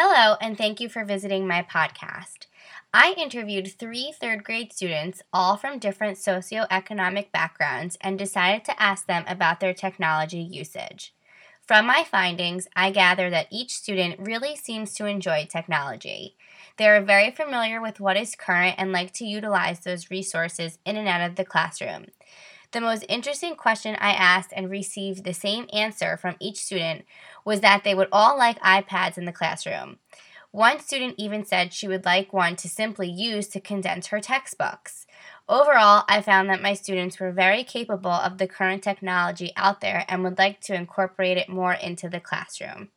Hello, and thank you for visiting my podcast. I interviewed three third grade students, all from different socioeconomic backgrounds, and decided to ask them about their technology usage. From my findings, I gather that each student really seems to enjoy technology. They are very familiar with what is current and like to utilize those resources in and out of the classroom. The most interesting question I asked and received the same answer from each student was that they would all like iPads in the classroom. One student even said she would like one to simply use to condense her textbooks. Overall, I found that my students were very capable of the current technology out there and would like to incorporate it more into the classroom.